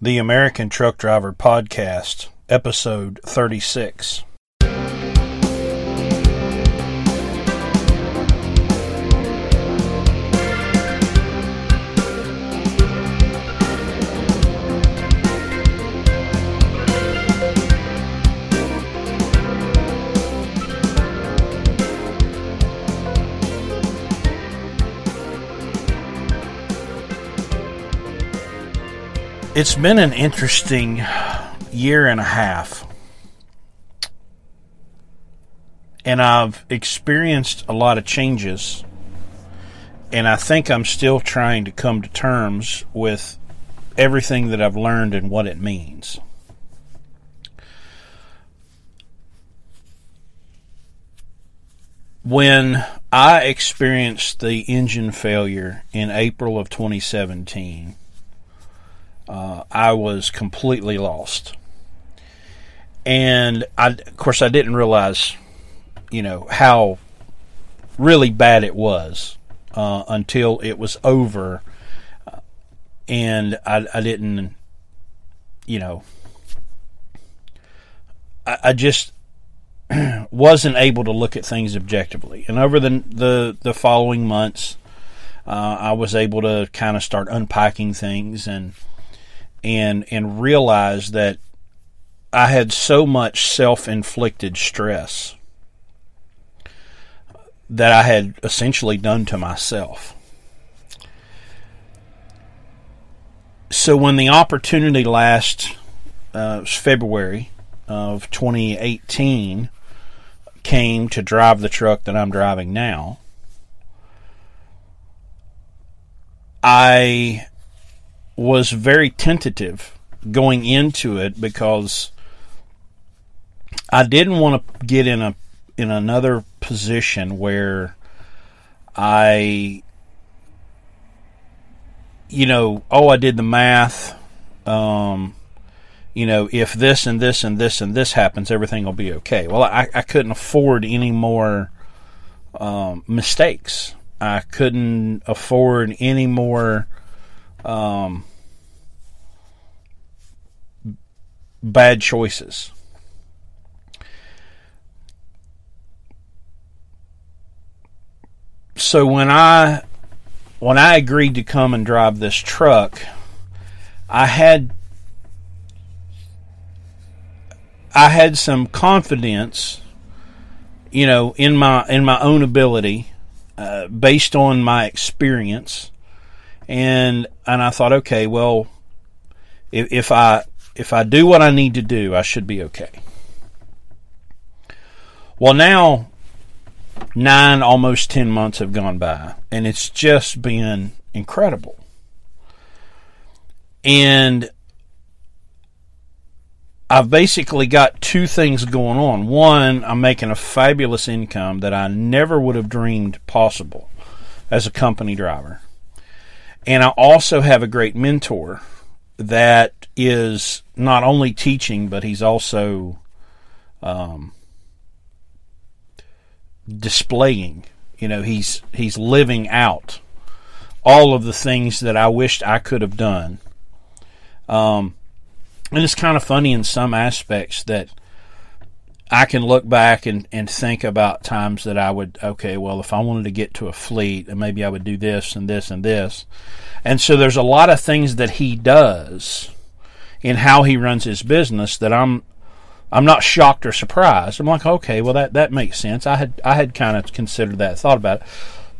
the American Truck Driver Podcast, episode 36. It's been an interesting year and a half. And I've experienced a lot of changes. And I think I'm still trying to come to terms with everything that I've learned and what it means. When I experienced the engine failure in April of 2017, uh, I was completely lost. And I, of course, I didn't realize, you know, how really bad it was uh, until it was over, and I, I didn't, you know, I, I just wasn't able to look at things objectively. And over the the, the following months, uh, I was able to kind of start unpacking things and and and realize that I had so much self-inflicted stress that I had essentially done to myself. So when the opportunity last uh, February of 2018 came to drive the truck that I'm driving now, I was very tentative going into it because I didn't want to get in a in another position where I you know, oh I did the math um you know, if this and this and this and this happens, everything will be okay. Well, I, I couldn't afford any more um, mistakes. I couldn't afford any more um, bad choices. So when I when I agreed to come and drive this truck, I had I had some confidence, you know, in my in my own ability, uh, based on my experience, and and I thought, okay, well, if, if I if I do what I need to do, I should be okay. Well, now nine, almost ten months have gone by, and it's just been incredible. And I've basically got two things going on. One, I'm making a fabulous income that I never would have dreamed possible as a company driver. And I also have a great mentor that is not only teaching, but he's also um, displaying. You know, he's he's living out all of the things that I wished I could have done. Um, and it's kind of funny in some aspects that I can look back and, and think about times that I would, okay, well, if I wanted to get to a fleet, and maybe I would do this and this and this. And so there's a lot of things that he does in how he runs his business that I'm I'm not shocked or surprised. I'm like, okay, well that that makes sense. I had I had kind of considered that, thought about it.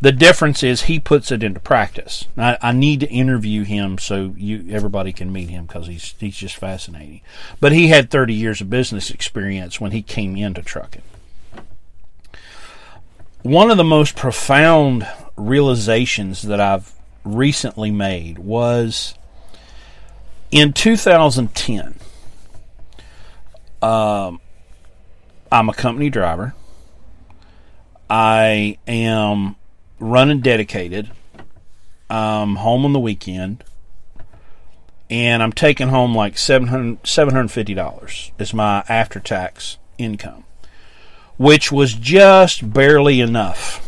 The difference is he puts it into practice. I, I need to interview him so you everybody can meet him because he's he's just fascinating. But he had 30 years of business experience when he came into trucking. One of the most profound realizations that I've recently made was in 2010. Um, I'm a company driver. I am running dedicated. I'm home on the weekend, and I'm taking home like $700, $750 is my after tax income, which was just barely enough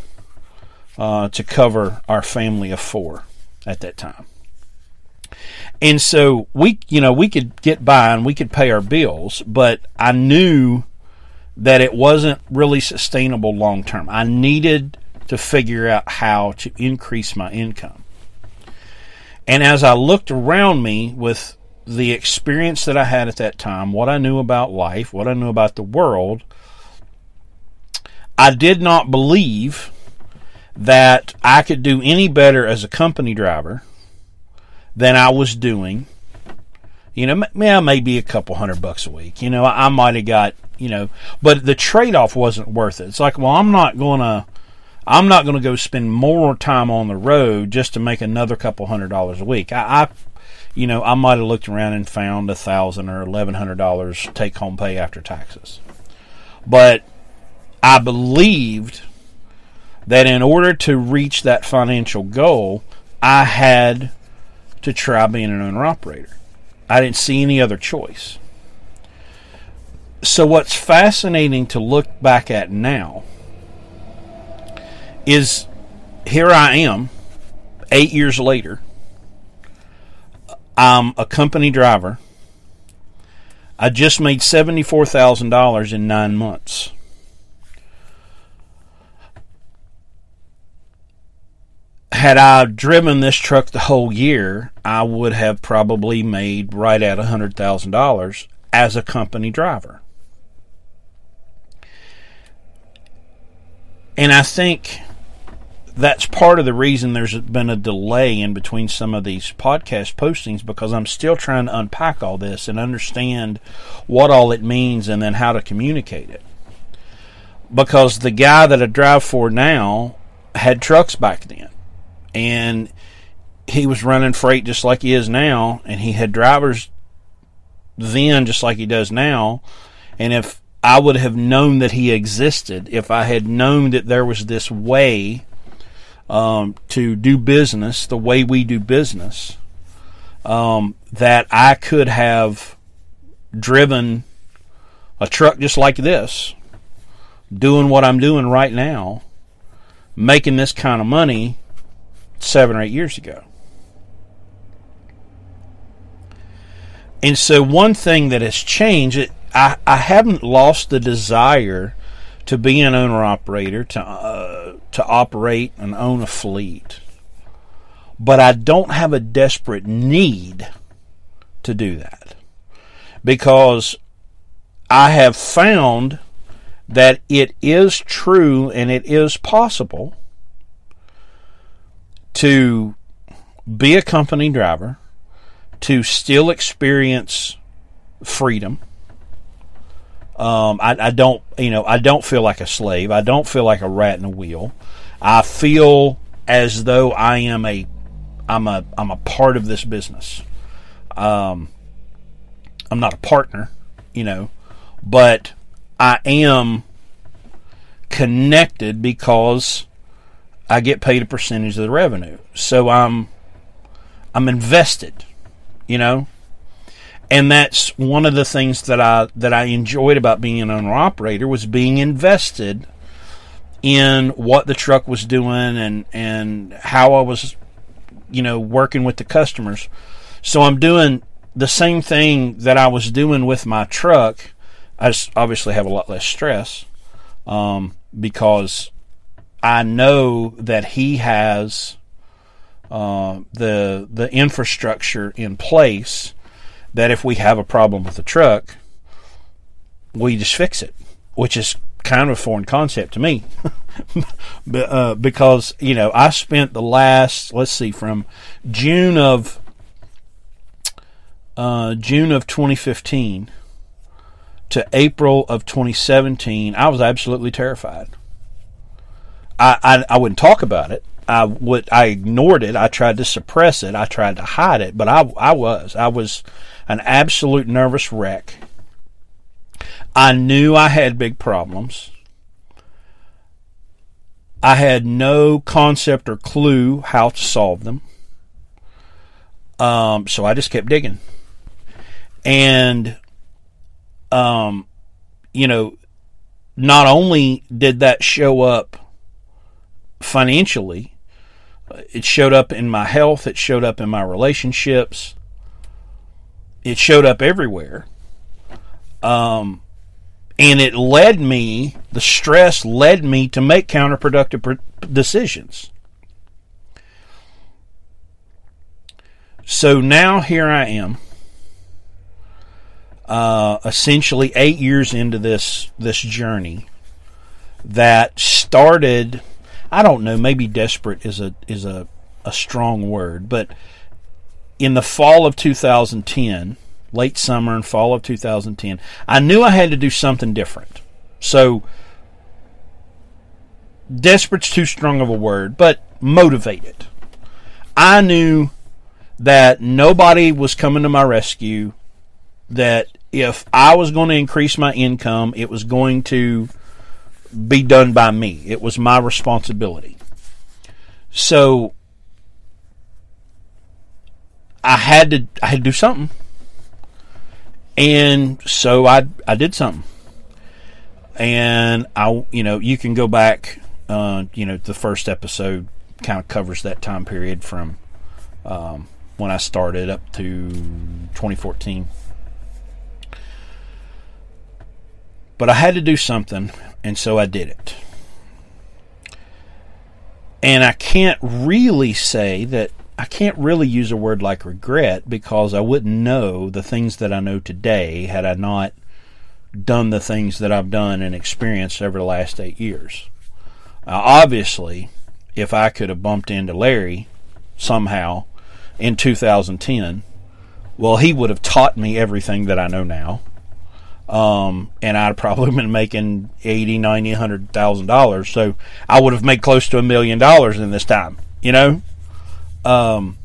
uh, to cover our family of four at that time. And so we, you know, we could get by and we could pay our bills, but I knew that it wasn't really sustainable long term. I needed to figure out how to increase my income. And as I looked around me with the experience that I had at that time, what I knew about life, what I knew about the world, I did not believe that I could do any better as a company driver than I was doing. You know, yeah, maybe a couple hundred bucks a week. You know, I might have got, you know, but the trade off wasn't worth it. It's like, well, I'm not going to, I'm not going to go spend more time on the road just to make another couple hundred dollars a week. I, I you know, I might have looked around and found a thousand or eleven hundred dollars take home pay after taxes. But I believed that in order to reach that financial goal, I had to try being an owner operator. I didn't see any other choice. So, what's fascinating to look back at now is here I am, eight years later. I'm a company driver. I just made $74,000 in nine months. Had I driven this truck the whole year, I would have probably made right at $100,000 as a company driver. And I think that's part of the reason there's been a delay in between some of these podcast postings because I'm still trying to unpack all this and understand what all it means and then how to communicate it. Because the guy that I drive for now had trucks back then. And he was running freight just like he is now, and he had drivers then just like he does now. And if I would have known that he existed, if I had known that there was this way um, to do business the way we do business, um, that I could have driven a truck just like this, doing what I'm doing right now, making this kind of money seven or eight years ago. And so, one thing that has changed, I, I haven't lost the desire to be an owner operator, to uh, to operate and own a fleet. But I don't have a desperate need to do that because I have found that it is true and it is possible to be a company driver, to still experience freedom, um, I, I don't, you know, I don't feel like a slave. I don't feel like a rat in a wheel. I feel as though I am a, I'm a, I'm a part of this business. Um, I'm not a partner, you know, but I am connected because I get paid a percentage of the revenue. So I'm, I'm invested, you know and that's one of the things that I that I enjoyed about being an owner operator was being invested in what the truck was doing and and how I was you know working with the customers. So I'm doing the same thing that I was doing with my truck. I obviously have a lot less stress um, because I know that he has uh, the the infrastructure in place that if we have a problem with the truck, we just fix it, which is kind of a foreign concept to me. uh, because, you know, I spent the last, let's see, from June of uh, June of 2015 to April of 2017, I was absolutely terrified. I, I, I wouldn't talk about it. I would I ignored it. I tried to suppress it. I tried to hide it, but I I was I was an absolute nervous wreck. I knew I had big problems. I had no concept or clue how to solve them. Um, so I just kept digging. And, um, you know, not only did that show up financially, it showed up in my health, it showed up in my relationships, it showed up everywhere. Um, and it led me, the stress led me to make counterproductive decisions. So now here I am, uh, essentially eight years into this this journey that started. I don't know, maybe desperate is a is a, a strong word, but in the fall of 2010, late summer and fall of 2010, I knew I had to do something different. So, desperate's too strong of a word, but motivated. I knew that nobody was coming to my rescue, that if I was going to increase my income, it was going to be done by me. It was my responsibility. So I had to I had to do something. And so I I did something. And I you know, you can go back uh, you know, the first episode kind of covers that time period from um, when I started up to 2014. But I had to do something, and so I did it. And I can't really say that I can't really use a word like regret because I wouldn't know the things that I know today had I not done the things that I've done and experienced over the last eight years. Uh, obviously, if I could have bumped into Larry somehow in 2010, well, he would have taught me everything that I know now. Um, and I'd probably been making eighty, ninety, hundred thousand dollars. So I would have made close to a million dollars in this time. You know, um,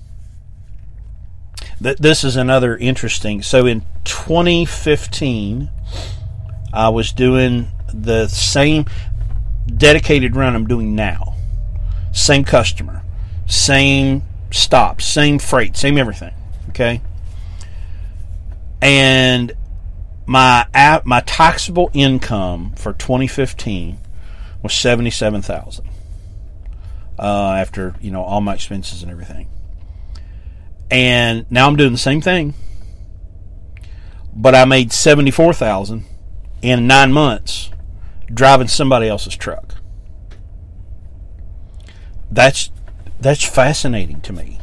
th- this is another interesting. So in 2015, I was doing the same dedicated run I'm doing now. Same customer, same stops, same freight, same everything. Okay. And my my taxable income for 2015 was 77,000. Uh, after, you know, all my expenses and everything. And now I'm doing the same thing. But I made 74,000 in 9 months driving somebody else's truck. That's that's fascinating to me.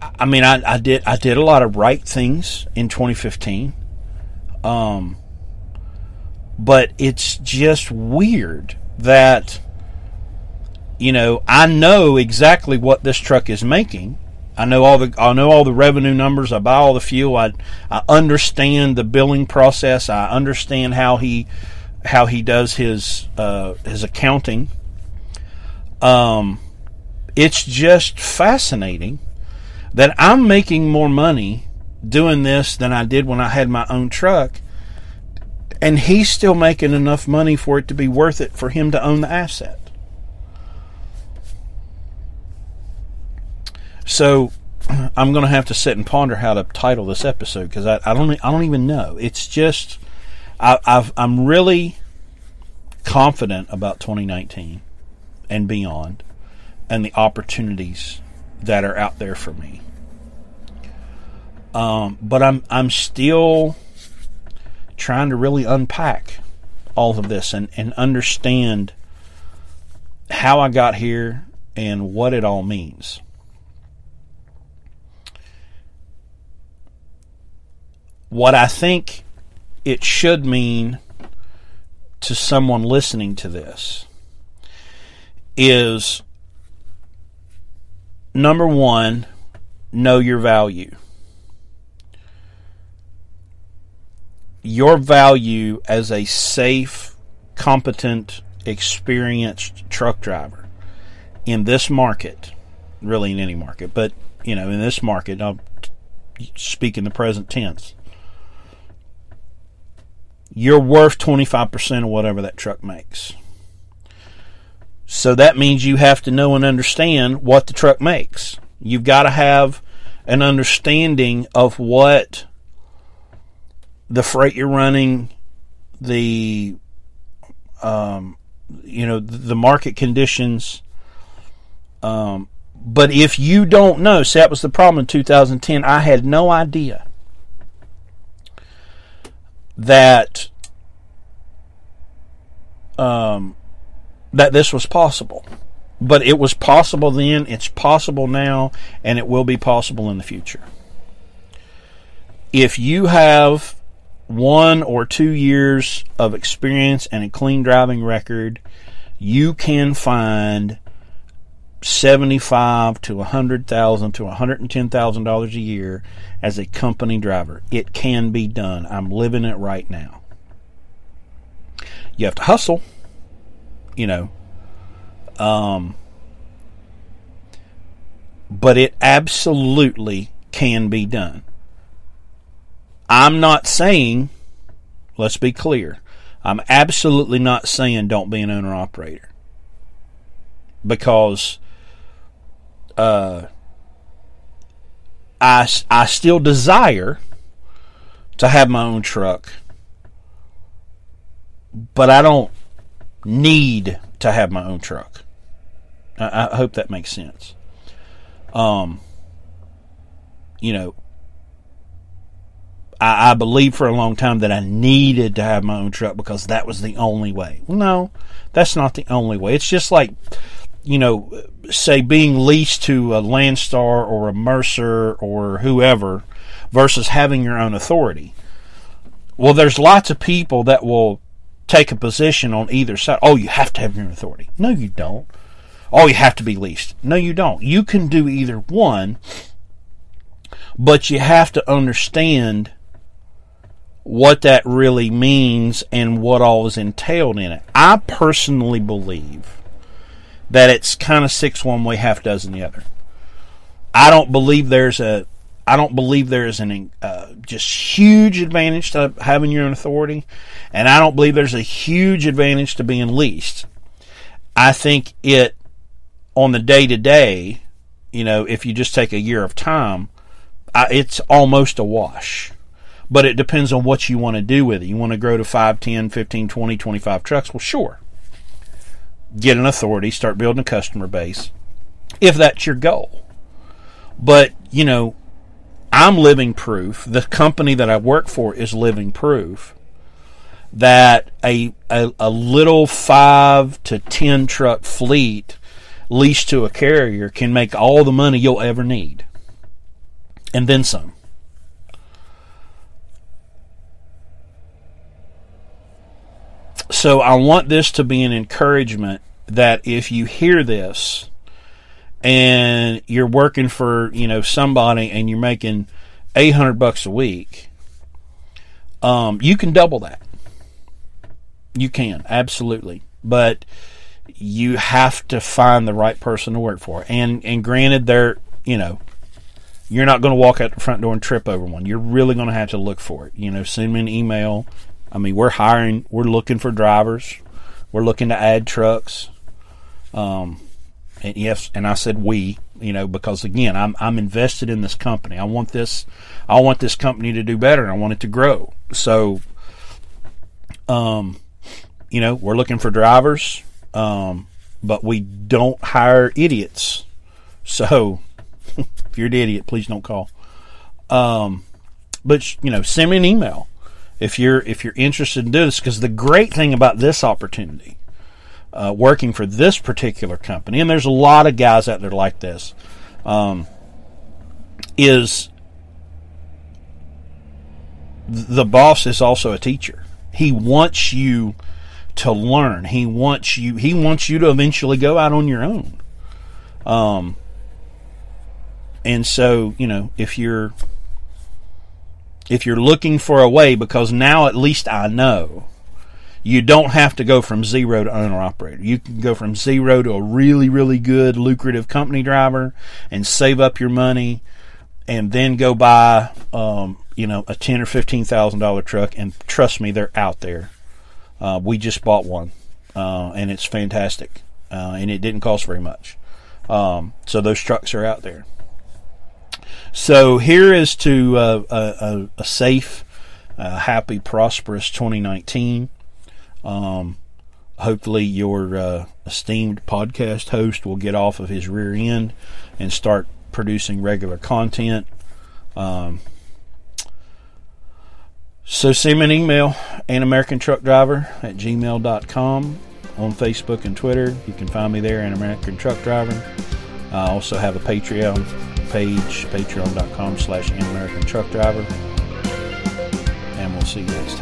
I mean, I, I did I did a lot of right things in 2015, um, but it's just weird that you know I know exactly what this truck is making. I know all the I know all the revenue numbers. I buy all the fuel. I I understand the billing process. I understand how he how he does his uh, his accounting um, it's just fascinating that I'm making more money doing this than I did when I had my own truck. And he's still making enough money for it to be worth it for him to own the asset. So I'm going to have to sit and ponder how to title this episode because I, I, don't I don't even know. It's just I, I've, I'm really confident about 2019 and beyond and the opportunities that are out there for me. Um, but I'm I'm still trying to really unpack all of this and, and understand how I got here and what it all means. What I think it should mean to someone listening to this is number one, know your value. Your value as a safe, competent, experienced truck driver in this market, really in any market, but you know, in this market, I'll speak in the present tense. You're worth 25% of whatever that truck makes. So that means you have to know and understand what the truck makes. You've got to have an understanding of what the freight you're running, the um, you know the market conditions, um, But if you don't know, see, that was the problem in 2010. I had no idea that um, that this was possible. But it was possible then, it's possible now, and it will be possible in the future. If you have one or two years of experience and a clean driving record, you can find seventy-five to a hundred thousand to a hundred and ten thousand dollars a year as a company driver. It can be done. I'm living it right now. You have to hustle, you know. Um, but it absolutely can be done. I'm not saying, let's be clear, I'm absolutely not saying don't be an owner operator. Because uh, I, I still desire to have my own truck, but I don't need to have my own truck. I, I hope that makes sense. Um, you know, I, I believed for a long time that I needed to have my own truck because that was the only way. Well, no, that's not the only way. It's just like, you know, say being leased to a Landstar or a Mercer or whoever versus having your own authority. Well, there's lots of people that will take a position on either side. Oh, you have to have your own authority. No, you don't. Oh, you have to be leased. No, you don't. You can do either one, but you have to understand what that really means and what all is entailed in it. I personally believe that it's kind of six one way, half dozen the other. I don't believe there's a I don't believe there is an uh, just huge advantage to having your own authority, and I don't believe there's a huge advantage to being leased. I think it on the day to day, you know, if you just take a year of time, I, it's almost a wash. But it depends on what you want to do with it. You want to grow to 5, 10, 15, 20, 25 trucks? Well, sure get an authority, start building a customer base, if that's your goal. But, you know, I'm living proof, the company that I work for is living proof that a, a, a little five to ten truck fleet leased to a carrier can make all the money you'll ever need. And then some. So I want this to be an encouragement that if you hear this and you're working for, you know, somebody and you're making 800 bucks a week, um, you can double that. You can, absolutely. But you have to find the right person to work for. And and granted they're, you know, you're not going to walk out the front door and trip over one. You're really going to have to look for it. You know, send me an email, I mean, we're hiring, we're looking for drivers, we're looking to add trucks. Um, and yes, and I said we, you know, because again, I'm I'm invested in this company. I want this, I want this company to do better, and I want it to grow. So, um, you know, we're looking for drivers, um, but we don't hire idiots. So, if you're an idiot, please don't call. Um, but you know, send me an email if you're if you're interested in doing this because the great thing about this opportunity uh, working for this particular company and there's a lot of guys out there like this um, is the boss is also a teacher. He wants you to learn. He wants you he wants you to eventually go out on your own. Um and so you know if you're if you're looking for a way, because now at least I know you don't have to go from zero to owner operator. You can go from zero to a really, really good, lucrative company driver and save up your money and then go buy, um, you know, a ten or fifteen thousand dollar truck. And trust me, they're out there. Uh, we just bought one, uh, and it's fantastic, uh, and it didn't cost very much. Um, so those trucks are out there. So here is to uh, a, a, safe, uh, happy, prosperous 2019. Um, hopefully your uh, esteemed podcast host will get off of his rear end and start producing regular content. Um, so send me an email, an American truck driver at gmail.com on Facebook and Twitter. You can find me there, an American truck driver. I also have a Patreon page, patreon.com slash an American truck driver. And we'll see you next time.